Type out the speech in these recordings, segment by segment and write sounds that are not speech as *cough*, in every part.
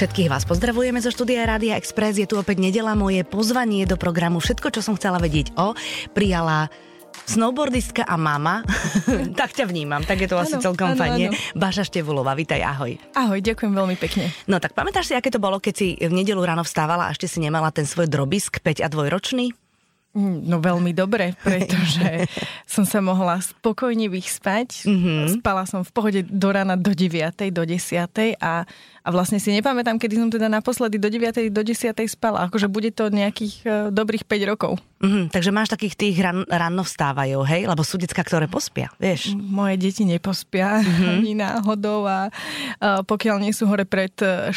Všetkých vás pozdravujeme zo štúdia Rádia Express. Je tu opäť nedela moje pozvanie do programu. Všetko, čo som chcela vedieť o, prijala snowboardistka a mama. *laughs* tak ťa vnímam, tak je to asi celkom fajne. Baša Števulová, vítaj, ahoj. Ahoj, ďakujem veľmi pekne. No tak pamätáš si, aké to bolo, keď si v nedelu ráno vstávala a ešte si nemala ten svoj drobisk 5 a dvojročný? No veľmi dobre, *laughs* pretože som sa mohla spokojne vyspať. Mm-hmm. Spala som v pohode do rána do 9. do 10. a a vlastne si nepamätám, kedy som teda naposledy do 9. do 10. spala. Akože bude to nejakých uh, dobrých 5 rokov. Mm, takže máš takých tých ran, ranno vstávajú, hej? Lebo sú decka, ktoré pospia, vieš? Moje deti nepospia mm-hmm. *laughs* ani náhodou a uh, pokiaľ nie sú hore pred 6,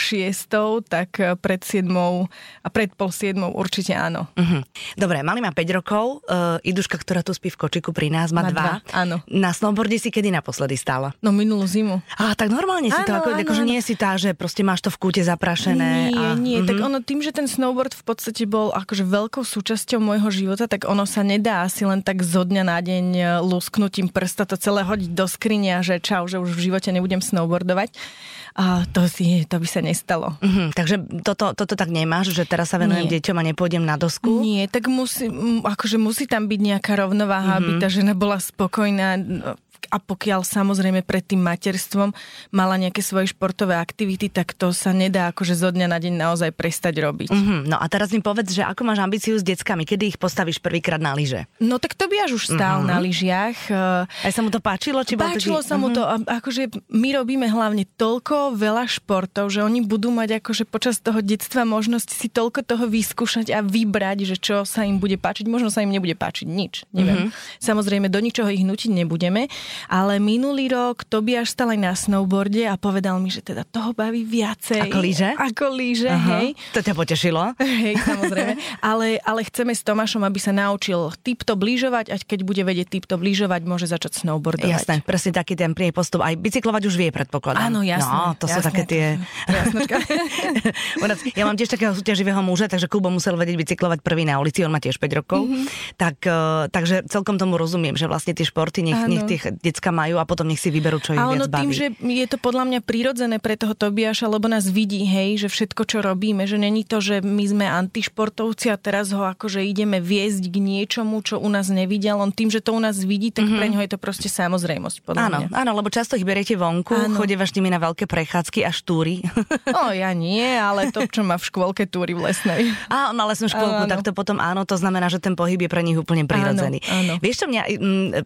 tak pred 7 a pred pol 7 určite áno. Mm-hmm. Dobre, mali má 5 rokov, uh, Iduška, ktorá tu spí v kočiku pri nás, má 2. Áno. Na snowboarde si kedy naposledy stála? No minulú zimu. A tak normálne si áno, to, ako, áno, akože áno. nie si tá, že proste máš to v kúte zaprašené. Nie, a... nie, mm-hmm. tak ono tým, že ten snowboard v podstate bol akože veľkou súčasťou môjho života, tak ono sa nedá asi len tak zo dňa na deň e, lusknutím prsta to celé hodiť do skrine a že čau, že už v živote nebudem snowboardovať. A to, si, to by sa nestalo. Mm-hmm, takže toto, toto tak nemáš, že teraz sa venujem Nie. deťom a nepôjdem na dosku? Nie, tak musí, akože musí tam byť nejaká rovnováha, mm-hmm. aby tá žena bola spokojná a pokiaľ samozrejme pred tým materstvom mala nejaké svoje športové aktivity, tak to sa nedá akože zo dňa na deň naozaj prestať robiť. Mm-hmm. No a teraz mi povedz, že ako máš ambíciu s deckami, kedy ich postavíš prvýkrát na lyže? No tak to by až už stál mm-hmm. na lyžiach. Aj sa mu to páčilo? Či páčilo taký... sa mu mm-hmm. to, akože my robíme hlavne toľko veľa športov, že oni budú mať akože počas toho detstva možnosť si toľko toho vyskúšať a vybrať, že čo sa im bude páčiť. Možno sa im nebude páčiť nič, neviem. Mm-hmm. Samozrejme, do ničoho ich nutiť nebudeme, ale minulý rok Tobiaš stal aj na snowboarde a povedal mi, že teda toho baví viacej. Ako líže? Ako uh-huh. hej. To ťa potešilo? Hej, samozrejme. *laughs* ale, ale chceme s Tomášom, aby sa naučil typto blížovať a keď bude vedieť typto blížovať, môže začať snowboardovať. Jasné, presne taký ten príjem postup. Aj bicyklovať už vie, predpokladám. Áno, jasné. No, to jasné, sú také tie... *laughs* ja mám tiež takého súťaživého muža, takže Kubo musel vedieť bicyklovať prvý na ulici, on má tiež 5 rokov. Mm-hmm. Tak, uh, takže celkom tomu rozumiem, že vlastne tie športy nech, nech tých decka majú a potom nech si vyberú, čo ich a ono viac baví. tým, že je to podľa mňa prirodzené pre toho Tobiaša, lebo nás vidí, hej, že všetko, čo robíme, že není to, že my sme antišportovci a teraz ho akože ideme viesť k niečomu, čo u nás nevidel. On tým, že to u nás vidí, tak mm-hmm. pre ňo je to proste samozrejmosť, podľa áno, mňa. Áno, lebo často ich beriete vonku, chodívaš nimi na veľké prechádzky a štúry. O, ja nie, ale to, čo má v škôlke túry v lesnej. *laughs* Á, na lesnú škôlku, áno. tak to potom áno, to znamená, že ten pohyb je pre nich úplne prirodzený. Áno, áno. Vieš čo, mňa,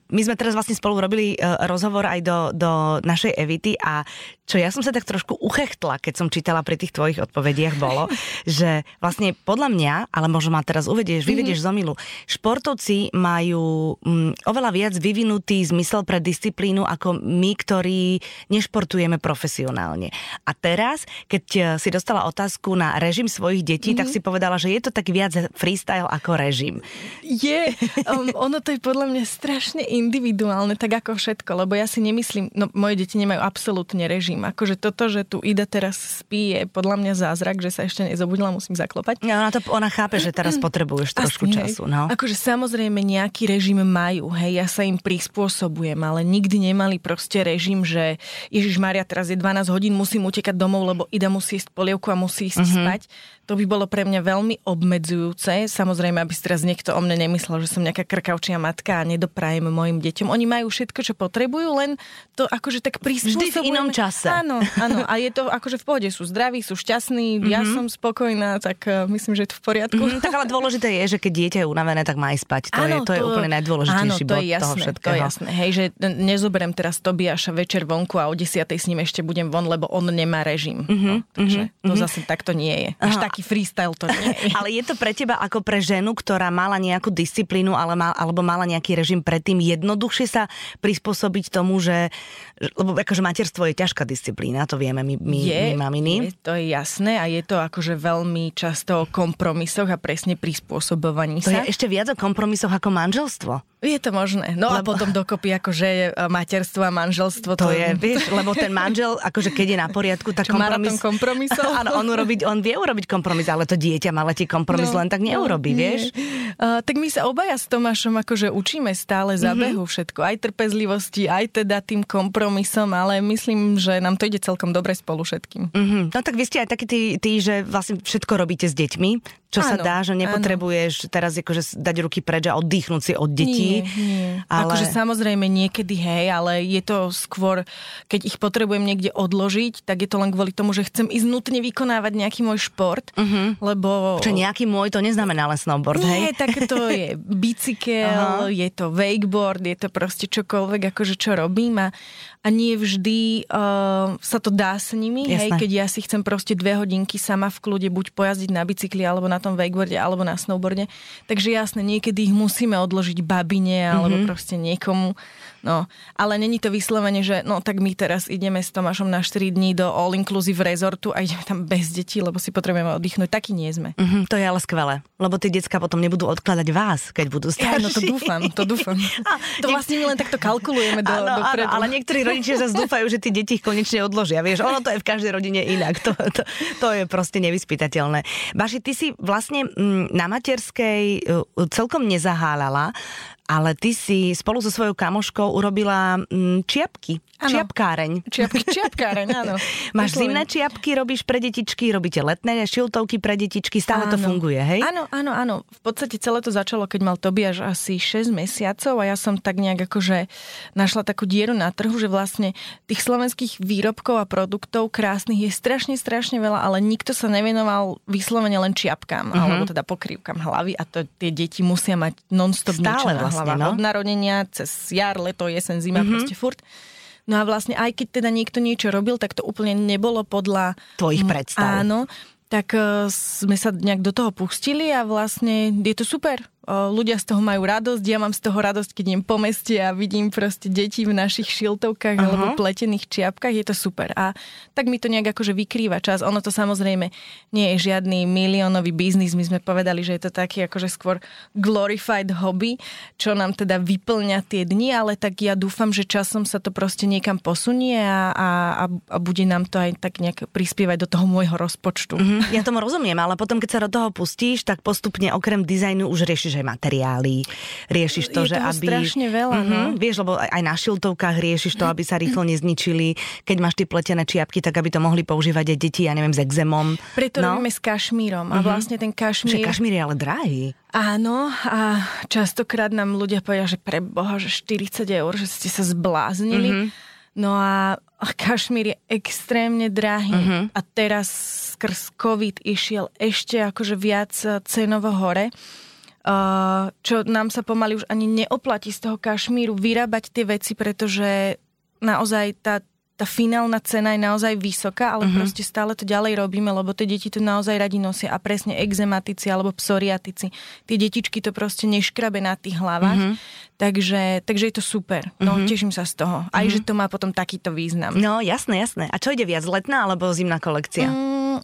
my sme teraz vlastne spolu robili uh, rozhovor aj aj do, do našej Evity a čo ja som sa tak trošku uchechtla, keď som čítala pri tých tvojich odpovediach, bolo, *laughs* že vlastne podľa mňa, ale možno ma teraz uvedieš, vyvedieš mm-hmm. z omilu, športovci majú um, oveľa viac vyvinutý zmysel pre disciplínu ako my, ktorí nešportujeme profesionálne. A teraz, keď eh, si dostala otázku na režim svojich detí, mm-hmm. tak mhm. si povedala, že je to tak viac freestyle ako režim. Je, um, ono to je podľa mňa strašne individuálne, tak ako všetko, lebo ja si nemyslím, no moje deti nemajú absolútne režim. Akože toto, že tu ide teraz spí, je podľa mňa zázrak, že sa ešte nezobudila, musím zaklopať. Ja, ona, to, ona chápe, že teraz potrebuješ trošku Asi, času. No. Akože samozrejme nejaký režim majú, hej, ja sa im prispôsobujem, ale nikdy nemali proste režim, že Ježiš Maria, teraz je 12 hodín, musím utekať domov, lebo Ida musí ísť polievku a musí ísť mm-hmm. spať to by bolo pre mňa veľmi obmedzujúce. Samozrejme, aby si teraz niekto o mne nemyslel, že som nejaká krkavčia matka a nedoprajem mojim deťom. Oni majú všetko, čo potrebujú, len to akože tak prispôsobujeme. Vždy v inom čase. Áno, áno. A je to akože v pohode. Sú zdraví, sú šťastní, mm-hmm. ja mhm. som spokojná, tak uh, myslím, že je to v poriadku. Mm-hmm, tak ale *laughs* dôležité je, že keď dieťa je unavené, tak má aj spať. To, áno, je, to, to je úplne najdôležitejší áno, to bod je jasné, toho všetkého. To je jasné. Hej, že nezoberiem teraz Tobiaša večer vonku a o 10. s ním ešte budem von, lebo on nemá režim. Mm-hmm, no, takže mm-hmm. to mhm. zase takto nie je. Až Aha. taký freestyle to nie je. *laughs* ale je to pre teba ako pre ženu, ktorá mala nejakú disciplínu ale mal, alebo mala nejaký režim predtým, jednoduchšie sa prispôsobiť tomu, že, lebo akože materstvo je ťažká disciplína, to vieme my, my, je, my maminy. Je, to je jasné a je to akože veľmi často o kompromisoch a presne prispôsobovaní to sa. je ešte viac o kompromisoch ako manželstvo. Je to možné. No lebo... a potom dokopy akože e, materstvo a manželstvo. To, to je, vieš, lebo ten manžel, akože keď je na poriadku, tak kompromis... kompromisov? *laughs* Áno, on, urobiť, on vie urobiť kompromis, ale to dieťa má letí kompromis no, len tak neurobi, no, vieš? Uh, tak my sa obaja s Tomášom akože učíme stále za mm-hmm. behu všetko. Aj trpezlivo trpezlivosti, aj teda tým kompromisom, ale myslím, že nám to ide celkom dobre spolu všetkým. Mm-hmm. No tak vy ste aj takí tí, tí, že vlastne všetko robíte s deťmi, čo áno, sa dá, že nepotrebuješ áno. teraz akože dať ruky preč a oddychnúť si od detí. Nie, nie. Ale... Akože samozrejme niekedy hej, ale je to skôr, keď ich potrebujem niekde odložiť, tak je to len kvôli tomu, že chcem ísť nutne vykonávať nejaký môj šport, uh-huh. lebo... Čo nejaký môj, to neznamená len snowboard, nie, hej? tak to je bicykel, *laughs* uh-huh. je to wakeboard, je to proste čokoľvek, akože čo robím a, a nie vždy uh, sa to dá s nimi, hej, keď ja si chcem proste dve hodinky sama v kľude buď pojazdiť na bicykli alebo na tom wakeboarde alebo na snowboarde. Takže jasne, niekedy ich musíme odložiť babine alebo mm-hmm. proste niekomu. No, ale není to vyslovene, že no tak my teraz ideme s Tomášom na 4 dní do all-inclusive resortu a ideme tam bez detí, lebo si potrebujeme oddychnúť. Taký nie sme. Mm-hmm, to je ale skvelé, lebo tie decka potom nebudú odkladať vás, keď budú starší. Ja, no to dúfam, to dúfam. A, *laughs* to vlastne my len takto kalkulujeme do, áno, dopredu. Áno, ale niektorí rodičia zase *laughs* dúfajú, že tí deti ich konečne odložia. Vieš, ono to je v každej rodine inak. To, to, to je proste nevyspytateľné. Baši, ty si vlastne mm, na materskej uh, celkom nezaháľala ale ty si spolu so svojou kamoškou urobila mm, čiapky. Ano. Čiapkáreň. Čiapky, čiapkáreň, áno. *laughs* Máš zimné čiapky, robíš pre detičky, robíte letné šiltovky pre detičky, stále áno. to funguje, hej? Áno, áno, áno. V podstate celé to začalo, keď mal Tobiaš asi 6 mesiacov a ja som tak nejak akože našla takú dieru na trhu, že vlastne tých slovenských výrobkov a produktov krásnych je strašne, strašne veľa, ale nikto sa nevenoval vyslovene len čiapkám, uh-huh. alebo teda pokrývkam hlavy a to tie deti musia mať non-stop Stále niečo vlastne, hlava. No? Od narodenia cez jar, leto, jesen, zima, uh-huh. proste furt. No a vlastne aj keď teda niekto niečo robil, tak to úplne nebolo podľa... Tvojich predstav. Áno, tak uh, sme sa nejak do toho pustili a vlastne je to super ľudia z toho majú radosť, ja mám z toho radosť, keď idem po meste a vidím proste deti v našich šiltovkách uh-huh. alebo pletených čiapkách, je to super. A tak mi to nejak akože vykrýva čas. Ono to samozrejme nie je žiadny miliónový biznis, my sme povedali, že je to taký akože skôr glorified hobby, čo nám teda vyplňa tie dni, ale tak ja dúfam, že časom sa to proste niekam posunie a, a, a bude nám to aj tak nejak prispievať do toho môjho rozpočtu. Uh-huh. Ja tomu rozumiem, ale potom, keď sa do toho pustíš, tak postupne okrem dizajnu už riešiš aj materiály, riešiš to, je že aby... strašne veľa, uh-huh, no. Vieš, lebo aj na šiltovkách riešiš to, aby sa rýchlo nezničili. Keď máš tie pletené čiapky, tak aby to mohli používať aj deti, ja neviem, s exémom. Preto no? robíme s kašmírom a uh-huh. vlastne ten kašmír... Že kašmír je ale drahý. Áno, a častokrát nám ľudia povedia, že pre Boha, že 40 eur, že ste sa zbláznili. Uh-huh. No a kašmír je extrémne drahý uh-huh. a teraz skrz COVID išiel ešte akože viac cenovo hore čo nám sa pomaly už ani neoplatí z toho kašmíru vyrábať tie veci, pretože naozaj tá, tá finálna cena je naozaj vysoká, ale uh-huh. proste stále to ďalej robíme, lebo tie deti to naozaj radi nosia a presne exematici alebo psoriatici. Tie detičky to proste neškrabe na tých hlavách. Uh-huh. Takže, takže je to super. No, uh-huh. teším sa z toho. Aj, uh-huh. že to má potom takýto význam. No, jasné, jasné. A čo ide viac, letná alebo zimná kolekcia? Mm,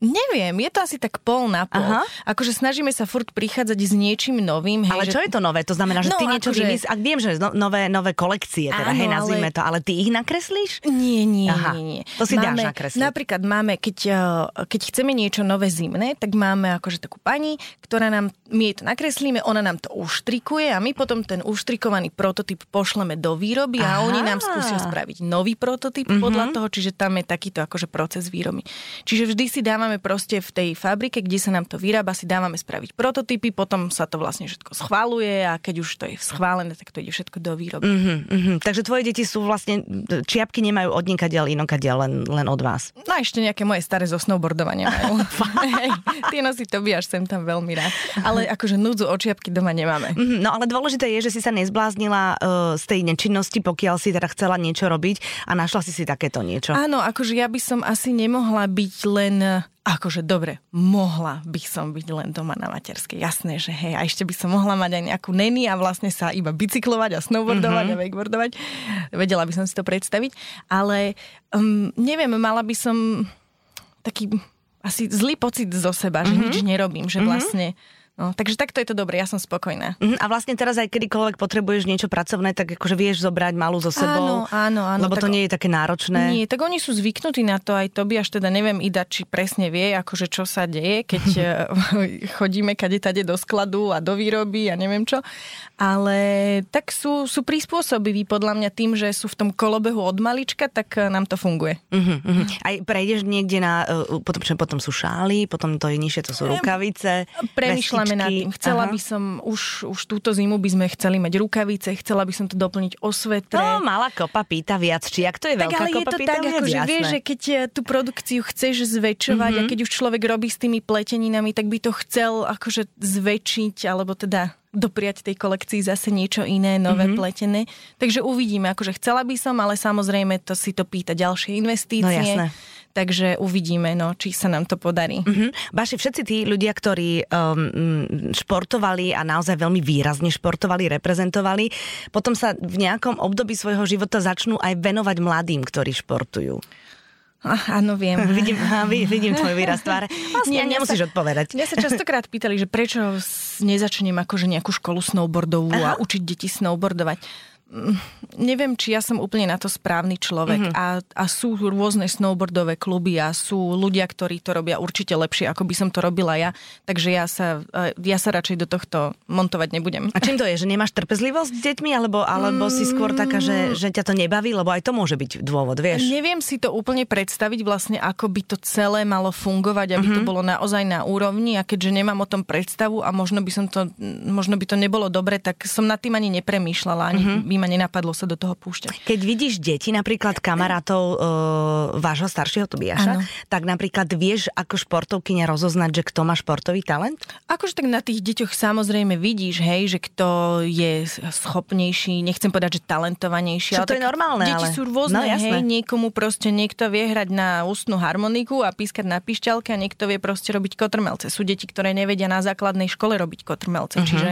Neviem, je to asi tak pol na pol. Aha. Akože snažíme sa furt prichádzať s niečím novým. Hej, ale že... čo je to nové? To znamená, že no, ty niečo akože... vymysl... Ak viem, že no, nové, nové kolekcie, teda, Áno, hej, nazvime ale... to, ale ty ich nakreslíš? Nie, nie, Aha. nie, nie. To si máme, dáš nakresliť. Napríklad máme, keď, eh, keď chceme niečo nové zimné, tak máme akože takú pani, ktorá nám, my jej to nakreslíme, ona nám to uštrikuje a my potom ten uštrikovaný prototyp pošleme do výroby Aha. a oni nám skúsia spraviť nový prototyp mm-hmm. podľa toho, čiže tam je takýto akože proces výroby. Čiže vždy si dávame proste v tej fabrike, kde sa nám to vyrába, si dávame spraviť prototypy, potom sa to vlastne všetko schváluje a keď už to je schválené, tak to ide všetko do výroby. Uh-huh, uh-huh. Takže tvoje deti sú vlastne, čiapky nemajú od niekadeľ inokadeľ, len, len od vás. No a ešte nejaké moje staré zo snowboardovania majú. *laughs* Hej, tie nosí to až sem tam veľmi rád. Ale akože núdzu o čiapky doma nemáme. Uh-huh, no ale dôležité je, že si sa nezbláznila uh, z tej nečinnosti, pokiaľ si teda chcela niečo robiť a našla si si takéto niečo. Áno, akože ja by som asi nemohla byť len akože dobre, mohla by som byť len doma na materskej. Jasné, že hej, a ešte by som mohla mať aj nejakú neny a vlastne sa iba bicyklovať a snowboardovať mm-hmm. a wakeboardovať. Vedela by som si to predstaviť. Ale um, neviem, mala by som taký asi zlý pocit zo seba, že mm-hmm. nič nerobím, že mm-hmm. vlastne No, takže takto je to dobré, ja som spokojná. Mhm, a vlastne teraz aj kedykoľvek potrebuješ niečo pracovné, tak akože vieš zobrať malú so sebou. Áno, áno, áno. Lebo to nie je také náročné. Nie, tak oni sú zvyknutí na to, aj Tobiaš teda neviem, Ida, či presne vie, akože čo sa deje, keď *laughs* eh, *laughs* chodíme kade tade do skladu a do výroby a neviem čo. Ale tak sú, sú prispôsobiví podľa mňa tým, že sú v tom kolobehu od malička, tak eh, nám to funguje. Uh-huh, uh-huh. Aj prejdeš niekde na, uh, potom, potom sú šály, potom to je nižšie, to sú rukavice, Premýšľame nad tým. Chcela Aha. by som, už, už túto zimu by sme chceli mať rukavice, chcela by som to doplniť o svetre. No, malá kopa pýta viac, či ak to je tak, veľká ale kopa je to pýta tak, ako, že vieš, že keď eh, tú produkciu chceš zväčšovať mm-hmm. a keď už človek robí s tými pleteninami, tak by to chcel akože zväčšiť, alebo teda dopriať tej kolekcii zase niečo iné, nové mm-hmm. pletené. Takže uvidíme, akože chcela by som, ale samozrejme to si to pýta ďalšie investície. No jasné. Takže uvidíme, no, či sa nám to podarí. Mm-hmm. Baši, všetci tí ľudia, ktorí um, športovali a naozaj veľmi výrazne športovali, reprezentovali, potom sa v nejakom období svojho života začnú aj venovať mladým, ktorí športujú. Ach, áno, viem. *laughs* vidím, vidím tvoj výraz tváre. Vlastne Nie, nemusíš sa, odpovedať. Mňa sa častokrát pýtali, že prečo nezačnem akože nejakú školu snowboardovú Aha. a učiť deti snowboardovať neviem, či ja som úplne na to správny človek. Mm-hmm. A, a sú rôzne snowboardové kluby a sú ľudia, ktorí to robia určite lepšie, ako by som to robila ja. Takže ja sa, e, ja sa radšej do tohto montovať nebudem. A čím to je? Že nemáš trpezlivosť s deťmi? Alebo, alebo mm. si skôr taká, že, že ťa to nebaví? Lebo aj to môže byť dôvod, vieš? Neviem si to úplne predstaviť vlastne, ako by to celé malo fungovať, aby mm-hmm. to mhm. bolo naozaj na úrovni. A keďže nemám o tom predstavu a možno by, som to, možno by to nebolo dobre, tak som nad tým ani nepremýšľala. Ani mm-hmm ma nenapadlo sa do toho púšťať. Keď vidíš deti, napríklad kamarátov e, vášho staršieho Tobiaša, ano. tak napríklad vieš ako športovkyňa rozoznať, že kto má športový talent? Akože tak na tých deťoch samozrejme vidíš, hej, že kto je schopnejší, nechcem povedať, že talentovanejší. Čo to je normálne, Deti ale... sú rôzne, no, hej, niekomu proste niekto vie hrať na ústnu harmoniku a pískať na pišťalke a niekto vie proste robiť kotrmelce. Sú deti, ktoré nevedia na základnej škole robiť kotrmelce, uh-huh. čiže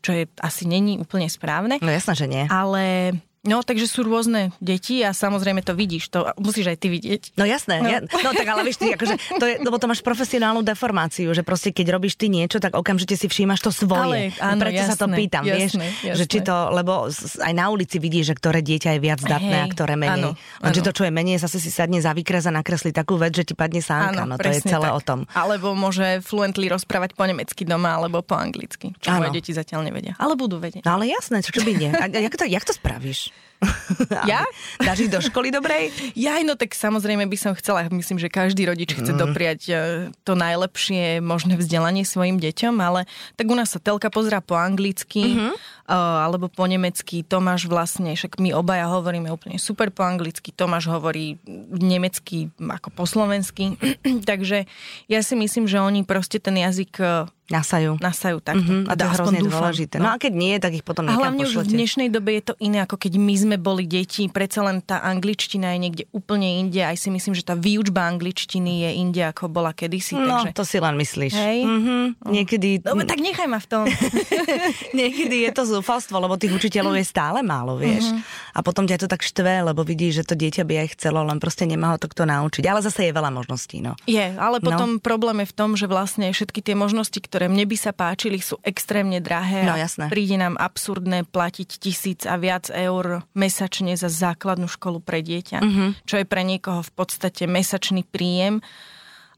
čo je asi není úplne správne. No jasné, že nie. Ale No, takže sú rôzne deti a samozrejme to vidíš, to musíš aj ty vidieť. No jasné, no, ja, no tak ale vieš ty, akože, to je, lebo to máš profesionálnu deformáciu, že proste keď robíš ty niečo, tak okamžite si všímaš to svoje. Ale, áno, Preto jasné, sa to pýtam, jasné, vieš, jasné. že či to, lebo aj na ulici vidíš, že ktoré dieťa je viac zdatné Hej, a ktoré menej. Áno, áno. Že to, čo je menej, zase si sadne za výkres a nakreslí takú vec, že ti padne sánka. Áno, no to je celé tak. o tom. Alebo môže fluently rozprávať po nemecky doma alebo po anglicky, čo moje deti zatiaľ nevedia. Ale budú vedieť. No ale jasné, čo, čo by nie. A jak to, jak to spravíš? much. *laughs* Ja? Dáš ich do školy dobrej? Ja, no tak samozrejme by som chcela, myslím, že každý rodič chce mm. dopriať e, to najlepšie možné vzdelanie svojim deťom, ale tak u nás sa telka pozrá po anglicky mm-hmm. alebo po nemecky. Tomáš vlastne, však my obaja hovoríme úplne super po anglicky, Tomáš hovorí nemecky ako po slovensky, *clears throat* takže ja si myslím, že oni proste ten jazyk e, Nasajú. Nasajú takto. Mm-hmm, a to je hrozne dúfam. dôležité. No. no a keď nie, tak ich potom A hlavne pošlete. už v dnešnej dobe je to iné, ako keď my sme boli deti. Predsa len tá angličtina je niekde úplne inde. Aj si myslím, že tá výučba angličtiny je inde, ako bola kedysi. No, takže... to si len myslíš. Hej? Mm-hmm. Niekedy... No, tak nechaj ma v tom. *laughs* *laughs* niekedy je to zúfalstvo, lebo tých učiteľov je stále málo, vieš. Mm-hmm. A potom ťa to tak štve, lebo vidíš, že to dieťa by aj chcelo, len proste nemá ho to kto naučiť. Ale zase je veľa možností. No. Je, ale potom no. problém je v tom, že vlastne všetky tie možnosti, ktoré mne by sa páčili, sú extrémne drahé. No jasné. Príde nám absurdné platiť tisíc a viac eur mesačne za základnú školu pre dieťa, mm-hmm. čo je pre niekoho v podstate mesačný príjem.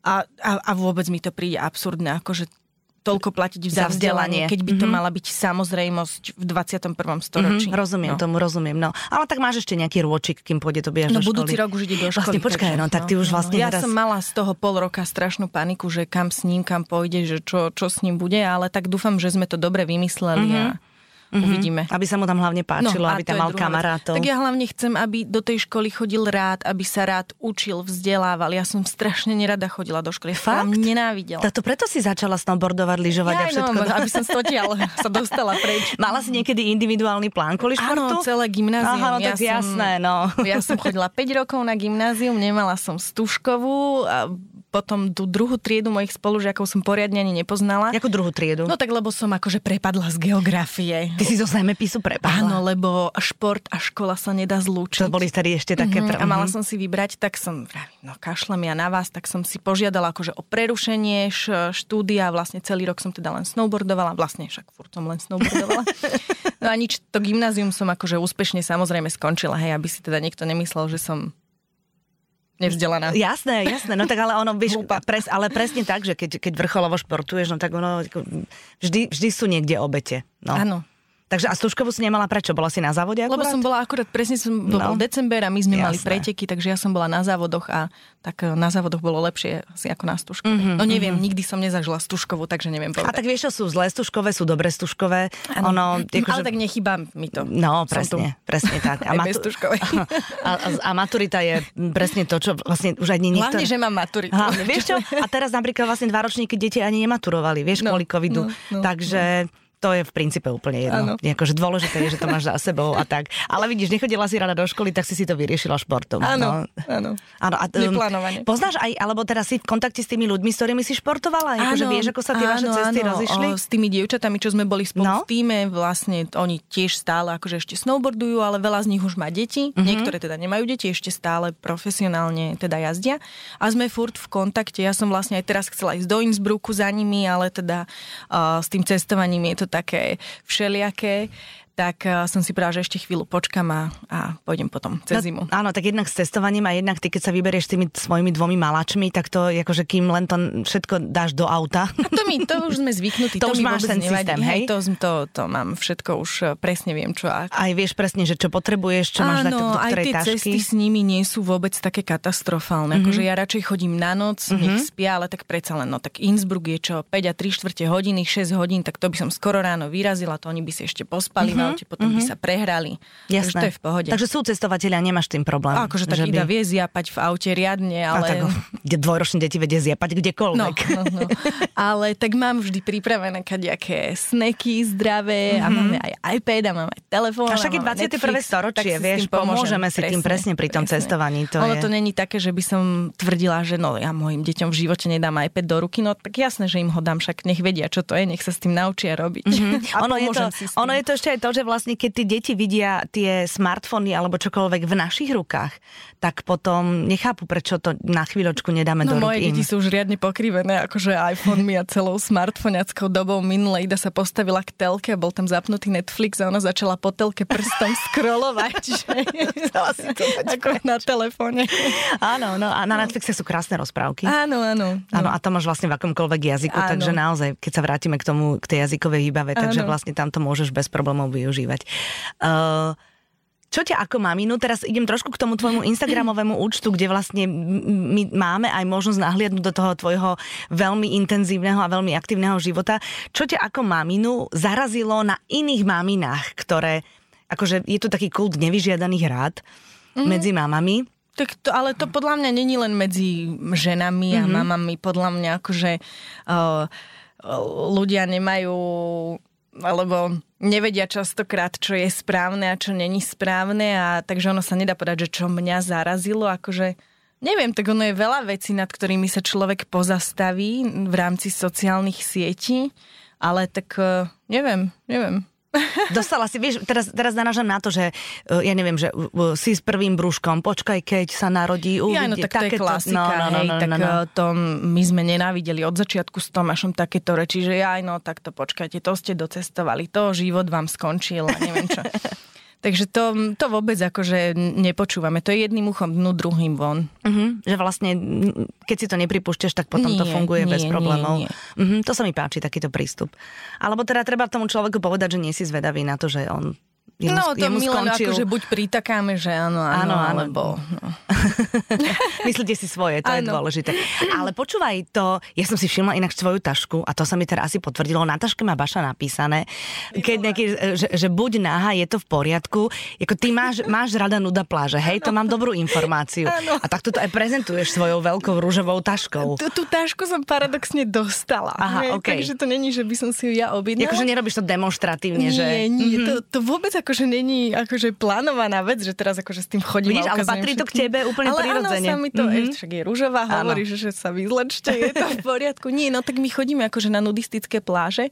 A, a, a vôbec mi to príde absurdné, akože toľko platiť za vzdelanie, keď by to mm-hmm. mala byť samozrejmosť v 21. storočí. Mm-hmm, rozumiem no. tomu, rozumiem. No. Ale tak máš ešte nejaký rôčik, kým pôjde to no, do budúci rok už ide do školy. Vlastne počkaj, no, tak ty už no, vlastne no. Ja teraz... som mala z toho pol roka strašnú paniku, že kam s ním, kam pôjde, že čo, čo s ním bude, ale tak dúfam, že sme to dobre vymysleli mm-hmm. a Mm-hmm. Uvidíme. Aby sa mu tam hlavne páčilo, no, aby tam mal kamarátov. Tak ja hlavne chcem, aby do tej školy chodil rád, aby sa rád učil, vzdelával. Ja som strašne nerada chodila do školy. Fakt? nenávidela. to preto si začala snowboardovať, lyžovať ja, a všetko. No, aby som stotiaľ *laughs* sa dostala preč. Mala si niekedy individuálny plán kvôli športu? Áno, celé gymnázium. Aha, no ja tak som, jasné, no. Ja som chodila 5 rokov na gymnázium, nemala som stužkovú potom tú druhú triedu mojich spolužiakov som poriadne ani nepoznala. Jakú druhú triedu? No tak lebo som akože prepadla z geografie. Ty si zo zemepisu prepadla? Áno, lebo šport a škola sa nedá zlúčiť. To boli tady ešte také... Mm-hmm. A mala som si vybrať, tak som, no kašlem ja na vás, tak som si požiadala akože o prerušenie štúdia. Vlastne celý rok som teda len snowboardovala. Vlastne však furt som len snowboardovala. *laughs* no a nič, to gymnázium som akože úspešne samozrejme skončila. Hej, aby si teda niekto nemyslel, že som nevzdelaná. Jasné, jasné, no tak ale ono, vieš, pres, ale presne tak, že keď, keď vrcholovo športuješ, no tak ono, vždy, vždy sú niekde obete. No. Áno. Takže a Stužkovú si nemala prečo? Bola si na závode akurát? Lebo som bola akurát, presne som, no. bol december a my sme Jasné. mali preteky, takže ja som bola na závodoch a tak e, na závodoch bolo lepšie asi ako na Stužkovej. Mm-hmm, no neviem, mm-hmm. nikdy som nezažila Stužkovú, takže neviem povedať. A tak vieš, čo sú zlé Stužkové, sú dobré Stužkové. Ono, *clears throat* ako, Ale že... tak nechýba mi to. No, presne, presne tak. *laughs* A, matu... *laughs* a, a, a maturita je presne to, čo vlastne už ani nikto... Hlavne, že mám maturitu. Ha, vieš čo? *laughs* A teraz napríklad vlastne dva ročníky deti ani nematurovali, vieš, no, kvôli covidu. No, no, takže... No to je v princípe úplne jedno. Akože dôležité je, že to máš za sebou a tak. Ale vidíš, nechodila si rada do školy, tak si si to vyriešila športom. Áno, no. áno. áno a, um, Poznáš aj, alebo teraz si v kontakte s tými ľuďmi, s ktorými si športovala? Áno, akože vieš, ako sa tie áno, vaše cesty áno, rozišli? O, s tými dievčatami, čo sme boli spolu no? v týme, vlastne oni tiež stále akože ešte snowboardujú, ale veľa z nich už má deti. Mm-hmm. Niektoré teda nemajú deti, ešte stále profesionálne teda jazdia. A sme furt v kontakte. Ja som vlastne aj teraz chcela ísť do Innsbrucku za nimi, ale teda uh, s tým cestovaním je to také všelijaké tak uh, som si povedala, že ešte chvíľu počkam a, a pôjdem potom cez no, zimu. Áno, tak jednak s cestovaním a jednak ty, keď sa vyberieš s tými svojimi dvomi malačmi, tak to akože kým len to všetko dáš do auta. A to mi, to už sme zvyknutí. *laughs* to, to už máš ten nevadí. systém, hej? To, to, to mám všetko už e, presne viem, čo a... Aj vieš presne, že čo potrebuješ, čo máš dať do ktorej aj tie tašky. cesty s nimi nie sú vôbec také katastrofálne. Mm-hmm. Akože ja radšej chodím na noc, mm-hmm. nech spia, ale tak predsa len, no tak Innsbruck je čo, 5 a 3 čtvrte hodiny, 6 hodín, tak to by som skoro ráno vyrazila, to oni by si ešte pospali mm-hmm. Aute, potom mm-hmm. by sa prehrali. Jasné. Takže to je v pohode. Takže sú cestovateľia, nemáš tým problém. A akože tak Ida by... vie zjapať v aute riadne, ale... A tak, dvojročné deti vedie zjapať kdekoľvek. No, no, no. ale tak mám vždy pripravené kadejaké sneky zdravé mm-hmm. a mhm. máme aj iPad a máme aj telefón. A však je 21. Netflix, storočie, vieš, pomôžeme si presne, tým presne pri tom presne. cestovaní. To ono je... to není také, že by som tvrdila, že no ja mojim deťom v živote nedám iPad do ruky, no tak jasné, že im ho dám, však nech vedia, čo to je, nech sa s tým naučia robiť. *laughs* Mm-hmm. Ono, je to, ono je to ešte aj to, že vlastne keď tí deti vidia tie smartfóny alebo čokoľvek v našich rukách, tak potom nechápu, prečo to na chvíľočku nedáme no, do moje deti sú už riadne pokrivené, akože iPhone a celou smartfoniackou dobou minule Ida sa postavila k telke bol tam zapnutý Netflix a ona začala po telke prstom scrollovať, *laughs* že si to ako na telefóne. Áno, no a na Netflixe sú krásne rozprávky. Áno, áno. Áno, a to máš vlastne v akomkoľvek jazyku, áno. takže naozaj, keď sa vrátime k tomu, k tej jazykovej výbave, takže vlastne tam to môžeš bez problémov využívať. Uh, čo ťa ako maminu, teraz idem trošku k tomu tvojmu Instagramovému účtu, kde vlastne my máme aj možnosť nahliadnúť do toho tvojho veľmi intenzívneho a veľmi aktívneho života. Čo ťa ako maminu zarazilo na iných maminách, ktoré, akože je to taký kult nevyžiadaných rád mm. medzi mamami, tak to, ale to podľa mňa není len medzi ženami a mm-hmm. mamami. Podľa mňa akože uh, ľudia nemajú alebo nevedia častokrát, čo je správne a čo není správne a takže ono sa nedá povedať, že čo mňa zarazilo, akože neviem, tak ono je veľa vecí, nad ktorými sa človek pozastaví v rámci sociálnych sietí, ale tak uh, neviem, neviem. Dostala si, vieš, teraz, teraz narážam na to, že uh, ja neviem, že uh, si s prvým brúškom, počkaj, keď sa narodí, uvidie. Ja, no tak to je klasika, no, no, no, hej, no, no, tak no, no. to my sme nenávideli od začiatku s Tomášom takéto reči, že aj no, tak to počkajte, to ste docestovali, to život vám skončil neviem čo. *laughs* Takže to, to vôbec akože nepočúvame. To je jedným uchom dnu, druhým von. Uh-huh. Že vlastne, keď si to nepripúšťaš, tak potom nie, to funguje nie, bez problémov. Nie, nie. Uh-huh. To sa mi páči, takýto prístup. Alebo teda treba tomu človeku povedať, že nie si zvedavý na to, že on Jemu, no, to my len akože buď pritakáme, že áno, áno, áno, alebo... *laughs* No. Myslíte si svoje, to áno. je dôležité. Ale počúvaj to, ja som si všimla inak svoju tašku a to sa mi teraz asi potvrdilo, na taške má Baša napísané, keď nejaký, že, že buď náha, je to v poriadku, ako ty máš, *laughs* máš rada nuda pláže, hej, to mám dobrú informáciu. Áno. A takto to aj prezentuješ svojou veľkou rúžovou taškou. Tú, tašku som paradoxne dostala. Aha, okay. Takže to není, že by som si ju ja objednala. Akože nerobíš to demonstratívne, že... Nie, nie, to, to vôbec ako akože není akože plánovaná vec, že teraz akože s tým chodím Vidíš, ale patrí to k tebe úplne ale prirodzene. Ale áno, sa mi to, mm-hmm. však je rúžová, hovorí, že, že sa vyzlečte, je to v *laughs* poriadku. Nie, no tak my chodíme akože na nudistické pláže.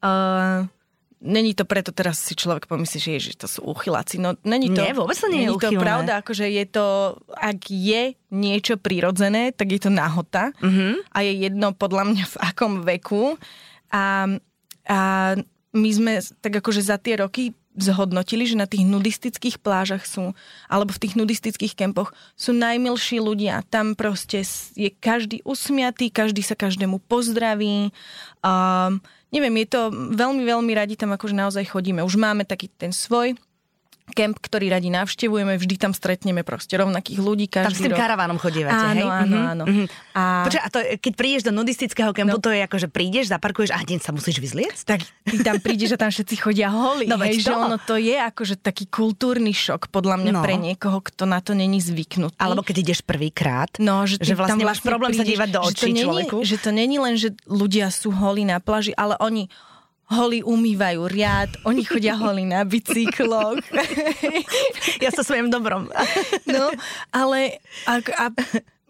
Uh, Není to preto, teraz si človek pomyslí, že ježiš, to sú uchyláci. No, není to, nie, vôbec to nie je to pravda, akože je to, ak je niečo prirodzené, tak je to nahota mm-hmm. a je jedno podľa mňa v akom veku. A, a my sme tak akože za tie roky zhodnotili, že na tých nudistických plážach sú, alebo v tých nudistických kempoch sú najmilší ľudia. Tam proste je každý usmiatý, každý sa každému pozdraví. Um, neviem, je to veľmi, veľmi radi tam akože naozaj chodíme. Už máme taký ten svoj kemp, ktorý radi navštevujeme, vždy tam stretneme proste rovnakých ľudí každý Tam s tým rok. karavánom chodívate, áno, hej? Áno, mm-hmm. áno, mm-hmm. A... Počkaj, a to, keď prídeš do nudistického kempu, no. to je ako, že prídeš, zaparkuješ a hneď sa musíš vyzliecť? Tak ty tam prídeš a tam všetci chodia holí, no, hej, že ono to je akože taký kultúrny šok podľa mňa no. pre niekoho, kto na to není zvyknutý. Alebo keď ideš prvýkrát, no, že, že vlastne, vlastne máš problém prídeš, sa dívať do očí že človeku. Že to není len, že ľudia sú holí na pláži, ale oni holí umývajú riad, oni chodia holí na bicykloch. *laughs* ja sa svojím dobrom. *laughs* no, ale a, a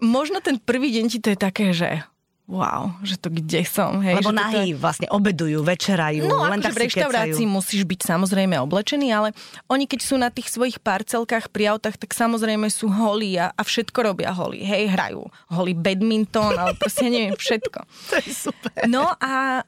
možno ten prvý deň ti to je také, že wow, že to kde som. Hej, Lebo nahý to... vlastne obedujú, večerajú, no, len akože tak v reštaurácii musíš byť samozrejme oblečený, ale oni keď sú na tých svojich parcelkách pri autách, tak samozrejme sú holí a, a všetko robia holí. Hej, hrajú holí badminton, ale proste neviem, všetko. *laughs* to je super. No a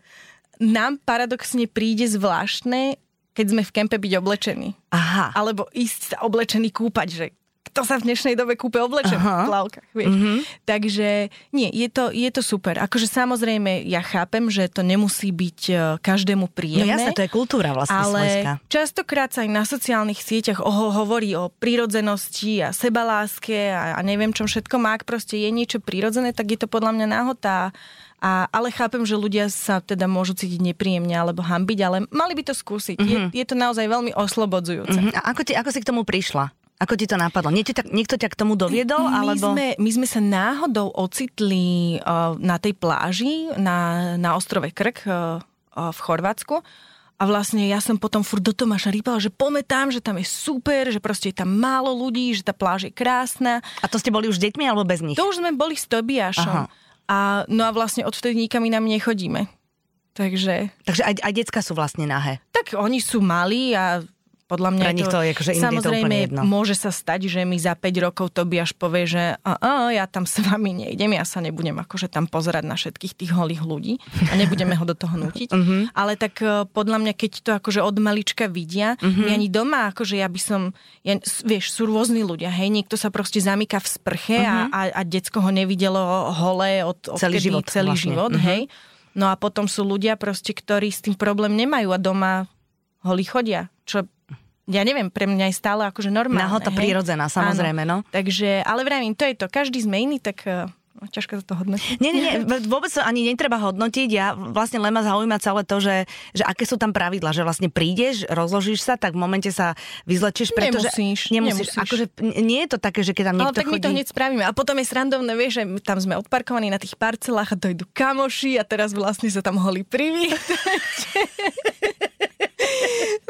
nám paradoxne príde zvláštne, keď sme v kempe byť oblečení. Aha. Alebo ísť sa oblečený kúpať, že kto sa v dnešnej dobe kúpe oblečený Aha. v plavkách, vieš. Mm-hmm. Takže nie, je to, je to super. Akože samozrejme, ja chápem, že to nemusí byť e, každému príjemné. No jasne, to je kultúra vlastne Ale svojská. častokrát sa aj na sociálnych sieťach oho, hovorí o prírodzenosti a sebaláske a, a neviem čom všetko. Ak proste je niečo prírodzené, tak je to podľa mňa náhota a, ale chápem, že ľudia sa teda môžu cítiť nepríjemne alebo hambiť, ale mali by to skúsiť. Mm-hmm. Je, je to naozaj veľmi oslobodzujúce. Mm-hmm. A ako, ti, ako si k tomu prišla? Ako ti to napadlo? Niekto, ťa, niekto ťa k tomu doviedol? My, alebo... sme, my sme sa náhodou ocitli uh, na tej pláži na, na ostrove Krk uh, uh, v Chorvátsku. A vlastne ja som potom furt do Tomáša rýpala, že poďme tam, že tam je super, že proste je tam málo ľudí, že tá pláž je krásna. A to ste boli už s deťmi alebo bez nich? To už sme boli s Tobiašom. Aha. A, no a vlastne odvtedy nikam inám nechodíme. Takže... Takže aj, aj decka sú vlastne nahé. Tak oni sú malí a podľa mňa Pre nich to, je, akože samozrejme to jedno. môže sa stať, že mi za 5 rokov Tobiaš povie, že a, a, ja tam s vami nejdem, ja sa nebudem akože tam pozerať na všetkých tých holých ľudí a nebudeme ho do toho nutiť. uh-huh. *laughs* Ale tak e, podľa mňa, keď to akože od malička vidia, uh-huh. my ani doma, akože ja by som, ja, vieš, sú rôzni ľudia, hej, niekto sa proste zamyká v sprche uh-huh. a, a, a ho nevidelo holé od, od celý kedy, život. Celý vlastne. život, uh-huh. hej. No a potom sú ľudia proste, ktorí s tým problém nemajú a doma holí chodia, čo ja neviem, pre mňa je stále akože normálne. Nahota prírodzená, samozrejme, Áno. no. Takže, ale vravím, to je to, každý sme iný, tak No, ťažko sa to hodnotiť. Nie, nie, nie, *laughs* vôbec sa ani netreba hodnotiť. Ja vlastne len ma zaujíma celé to, že, že aké sú tam pravidla, že vlastne prídeš, rozložíš sa, tak v momente sa vyzlečíš, pretože... Nemusíš, nemusíš. nemusíš. Akože nie je to také, že keď tam niekto Ale tak chodí... my to hneď spravíme. A potom je srandovné, vieš, že tam sme odparkovaní na tých parcelách a dojdu kamoši a teraz vlastne sa tam holí privítať. *laughs*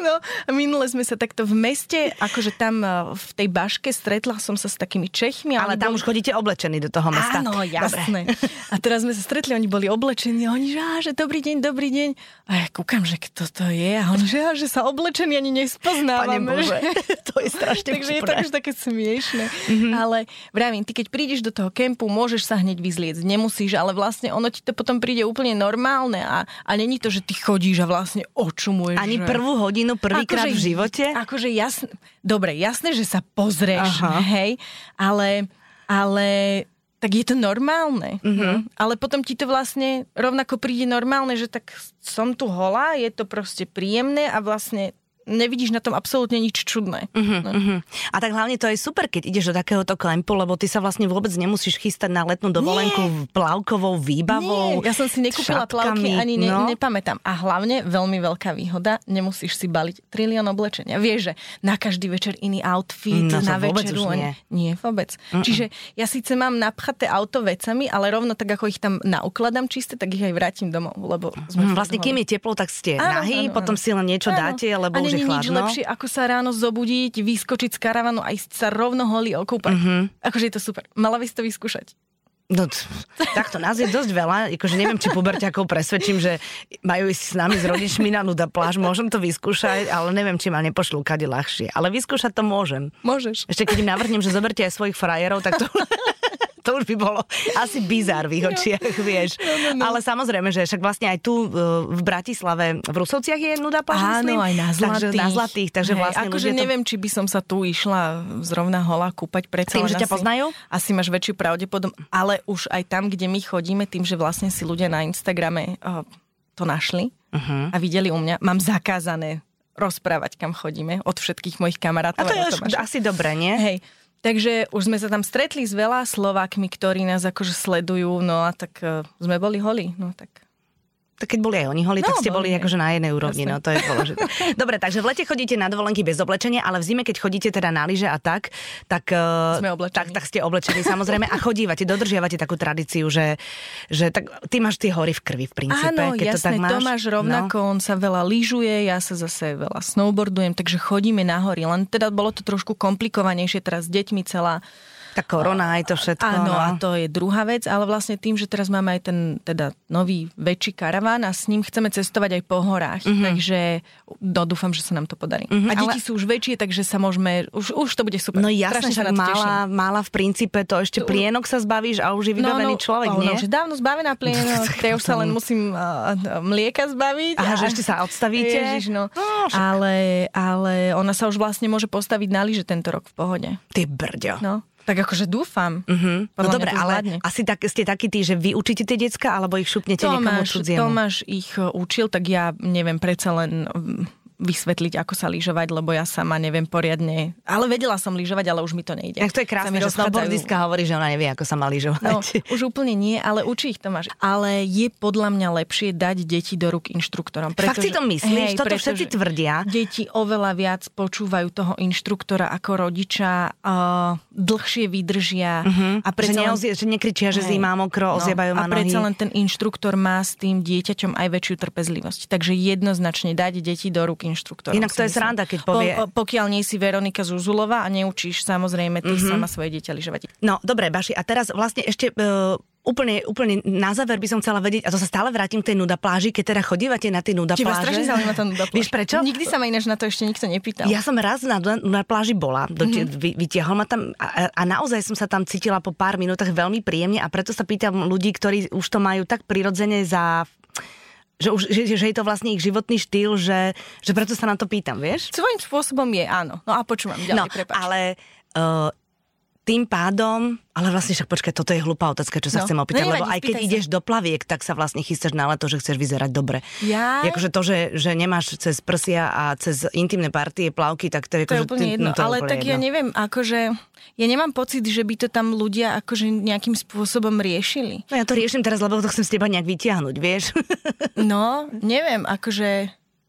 No a minule sme sa takto v meste, akože tam e, v tej baške stretla som sa s takými Čechmi. Ale tam boli... už chodíte oblečení do toho mesta. Áno, jasné. Dobre. A teraz sme sa stretli, oni boli oblečení a oni, že, á, že dobrý deň, dobrý deň. A ja kúkam, že kto to je a on, že, á, že sa oblečení ani nespoznávame. Pane Bože, *laughs* to je strašne Takže je to už také smiešne. Mm-hmm. Ale vravím, ty keď prídeš do toho kempu, môžeš sa hneď vyzliecť, nemusíš, ale vlastne ono ti to potom príde úplne normálne a, a není to, že ty chodíš a vlastne očumuješ. Ani že... prvú hodinu, prvýkrát akože, v živote? Akože jasné, dobre, jasné, že sa pozrieš, Aha. hej, ale, ale tak je to normálne. Mm-hmm. Ale potom ti to vlastne rovnako príde normálne, že tak som tu holá, je to proste príjemné a vlastne nevidíš na tom absolútne nič čudné. Uh-huh, no. uh-huh. A tak hlavne to je super, keď ideš do takéhoto klempu, lebo ty sa vlastne vôbec nemusíš chystať na letnú dovolenku Nie. plavkovou výbavou. Nie, ja som si nekúpila plavky, ani ne, no. nepamätám. A hlavne veľmi veľká výhoda, nemusíš si baliť trilión oblečenia. Vieš, že na každý večer iný outfit, no, na večeru. Nie. nie, vôbec. Uh-uh. Čiže ja síce mám napchaté auto vecami, ale rovno tak, ako ich tam naukladám čisté, tak ich aj vrátim domov. Lebo sme hm, vlastne, kým je teplo, tak ste áno, nahý, áno, potom áno. si len niečo áno. dáte, lebo už je není nič lepšie, ako sa ráno zobudiť, vyskočiť z karavanu a ísť sa rovno holý okúpať. Mm-hmm. Akože je to super. Mala by si to vyskúšať. No, takto nás je dosť veľa, akože neviem, či puberťakov presvedčím, že majú ísť s nami s rodičmi na nuda pláž, môžem to vyskúšať, ale neviem, či ma nepošlú kade ľahšie. Ale vyskúšať to môžem. Môžeš. Ešte keď im navrhnem, že zoberte aj svojich frajerov, tak to *laughs* to už by bolo asi bizar v ich očiach, vieš. No, no, no. Ale samozrejme, že však vlastne aj tu e, v Bratislave, v Rusovciach je nuda pláž, Áno, aj na Zlatých. Takže na Zlatých, takže Hej, vlastne akože neviem, to... či by som sa tu išla zrovna hola kúpať predsa. Tým, že ťa asi, poznajú? Asi máš väčšiu pravdepodobnosť, ale už aj tam, kde my chodíme, tým, že vlastne si ľudia na Instagrame uh, to našli uh-huh. a videli u mňa, mám zakázané rozprávať, kam chodíme od všetkých mojich kamarátov. A to je už asi dobré, nie? Hej, Takže už sme sa tam stretli s veľa Slovákmi, ktorí nás akože sledujú, no a tak uh, sme boli holi, no tak keď boli aj oni holi, no, tak ste boli, akože na jednej úrovni, Jasne. no to je dôležité. *laughs* Dobre, takže v lete chodíte na dovolenky bez oblečenia, ale v zime, keď chodíte teda na lyže a tak, tak, eh, Sme tak, tak ste oblečení samozrejme a chodívate, dodržiavate takú tradíciu, že, že tak, ty máš tie hory v krvi v princípe. Áno, keď jasné, to, tak máš, to máš rovnako, no. on sa veľa lyžuje, ja sa zase veľa snowboardujem, takže chodíme na hory, len teda bolo to trošku komplikovanejšie teraz s deťmi celá tá korona aj to všetko. Áno, no. a to je druhá vec, ale vlastne tým, že teraz máme aj ten teda nový väčší karaván a s ním chceme cestovať aj po horách, mm-hmm. takže no, dúfam, že sa nám to podarí. Mm-hmm, a deti ale... sú už väčšie, takže sa môžeme, už, už to bude super. No jasne, že mala, mala v princípe to ešte plienok sa zbavíš a už je vybavený no, no, človek, oh, nie? No, že dávno zbavená plienok, *laughs* ja už sa len musím uh, mlieka zbaviť. Aha, a... že ešte sa odstavíte? Ježiš, no. no ale, ale ona sa už vlastne môže postaviť na lyže tento rok v pohode. Ty brďo. No. Tak akože dúfam. Uh-huh. No dobre, ale asi tak, ste takí tí, že vy učíte tie decka, alebo ich šupnete Tomáš, niekomu cudziemu? Tomáš ich e, učil, tak ja neviem, predsa len vysvetliť, ako sa lyžovať, lebo ja sama neviem poriadne. Ale vedela som lyžovať, ale už mi to nejde. Tak to je krásne, že snowboardistka hovorí, že ona nevie, ako sa má lyžovať. No, už úplne nie, ale učí ich Tomáš. Ale je podľa mňa lepšie dať deti do rúk inštruktorom. Pretože, Fakt si to myslíš? Hej, Toto všetci tvrdia. Deti oveľa viac počúvajú toho inštruktora ako rodiča, uh, dlhšie vydržia. Uh-huh. A že, neozie, len... že nekričia, že zima mokro, no, oziebajú ma A predsa len ten inštruktor má s tým dieťaťom aj väčšiu trpezlivosť. Takže jednoznačne dať deti do rúk inštruktorom. Inak to je sranda, keď povie... Po, po, pokiaľ nie si Veronika Zuzulova a neučíš samozrejme ty mm-hmm. sama svoje dieťa lyžovať. No, dobre, Baši, a teraz vlastne ešte... Uh úplne, úplne na záver by som chcela vedieť, a to sa stále vrátim k tej nuda pláži, keď teda chodívate na tie nuda pláže. Teba strašne zaujíma tá nuda pláž. Vieš prečo? Nikdy sa ma ináč na to ešte nikto nepýtal. Ja som raz na nuda pláži bola, mm-hmm. vytiahol ma tam a, a naozaj som sa tam cítila po pár minútach veľmi príjemne a preto sa pýtam ľudí, ktorí už to majú tak prirodzene za že, už, že, že je to vlastne ich životný štýl, že, že preto sa na to pýtam, vieš? Svojím spôsobom je, áno. No a počúvam ďalej, no, prepáč. ale uh, tým pádom, ale vlastne však počkaj, toto je hlupá otázka, čo sa no, chcem opýtať, no, lebo aj keď sa. ideš do plaviek, tak sa vlastne chystáš na leto, že chceš vyzerať dobre. Ja? Akože to, že, že nemáš cez prsia a cez intimné partie plavky, tak to je, to je úplne jedno. No, to ale úplne tak jedno. ja neviem, akože ja nemám pocit, že by to tam ľudia akože nejakým spôsobom riešili. No ja to riešim teraz, lebo to chcem z teba nejak vytiahnuť, vieš? *laughs* no, neviem, akože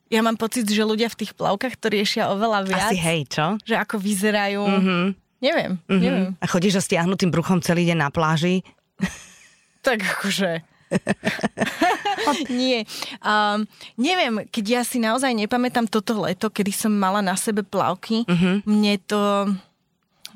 ja mám pocit, že ľudia v tých plavkách to riešia oveľa viac. Asi hej, čo? Že ako vyzerajú. Mm-hmm. Neviem, mm-hmm. neviem. A chodíš so stiahnutým bruchom celý deň na pláži? *laughs* tak akože... *laughs* Nie. Um, neviem, keď ja si naozaj nepamätám toto leto, kedy som mala na sebe plavky, uh-huh. mne to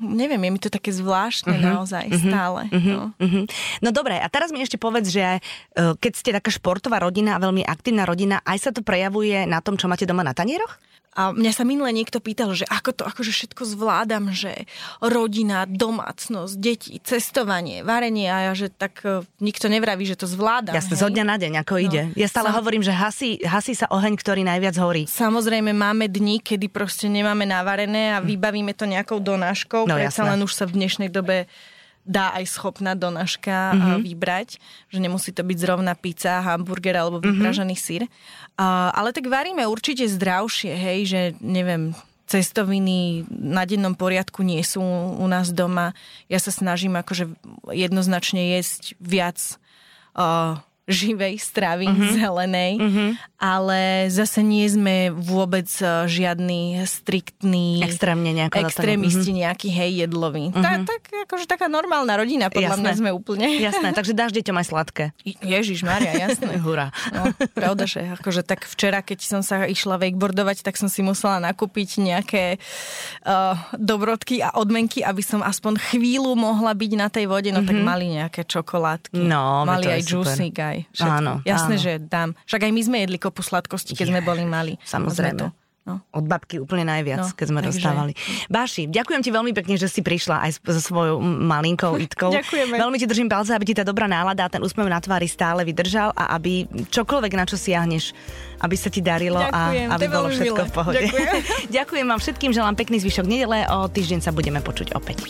neviem, je mi to také zvláštne uh-huh, naozaj uh-huh, stále. Uh-huh, no. Uh-huh. no dobre, a teraz mi ešte povedz, že uh, keď ste taká športová rodina a veľmi aktívna rodina, aj sa to prejavuje na tom, čo máte doma na tanieroch? A mňa sa minule niekto pýtal, že ako to akože všetko zvládam, že rodina, domácnosť, deti, cestovanie, varenie a ja, že tak uh, nikto nevraví, že to zvládam. Jasne, zo dňa na deň, ako no. ide. Ja stále Sam... hovorím, že hasí, hasí sa oheň, ktorý najviac horí. Samozrejme máme dni, kedy proste nemáme navarené a vybavíme to nejakou donáškou. No, Predsa len už sa v dnešnej dobe dá aj schopná donažka mm-hmm. vybrať, že nemusí to byť zrovna pizza, hamburger alebo mhm. vypražaný mm-hmm. sír. Uh, ale tak varíme určite zdravšie, hej, že neviem, cestoviny na dennom poriadku nie sú u nás doma. Ja sa snažím akože jednoznačne jesť viac uh, živej stravy, mm-hmm. zelenej, mm-hmm. Ale zase nie sme vôbec e, žiadny striktný extrémne extrémisti mm-hmm. nejaký hej jedlový. Mm-hmm. Tak, tak akože taká normálna rodina, podľa jasné. mňa sme úplne. Jasné, takže dáš deťom aj sladké. Ježiš Maria, jasné. *laughs* Hurá. No, pravda, že akože tak včera, keď som sa išla wakeboardovať, tak som si musela nakúpiť nejaké uh, dobrodky a odmenky, aby som aspoň chvíľu mohla byť na tej vode, no mm-hmm. tak mhm. mali nejaké čokoládky. No, mali aj džúsik, aj všetko. Áno, Jasné, áno. že dám. Však aj my sme jedli kopu sladkosti, keď je, sme boli mali. Samozrejme. No. Od babky úplne najviac, no, keď sme takže... dostávali. Báši, ďakujem ti veľmi pekne, že si prišla aj so svojou malinkou *laughs* Itkou. Ďakujeme. Veľmi ti držím palce, aby ti tá dobrá nálada a ten úsmev na tvári stále vydržal a aby čokoľvek, na čo siahneš, aby sa ti darilo ďakujem, a aby bolo všetko milé. v pohode. Ďakujem. *laughs* ďakujem vám všetkým, želám pekný zvyšok nedele. O týždeň sa budeme počuť opäť.